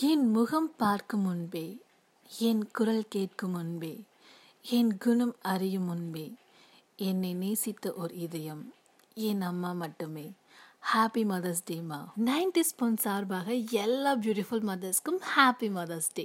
என் முகம் பார்க்கும் முன்பே என் குரல் கேட்கும் முன்பே என் குணம் அறியும் முன்பே என்னை நேசித்த ஒரு இதயம் என் அம்மா மட்டுமே. ஹாப்பி மதர்ஸ் டேமா நைன்டி ஸ்பூன் சார்பாக எல்லா பியூட்டிஃபுல் மதர்ஸ்க்கும் ஹாப்பி மதர்ஸ் டே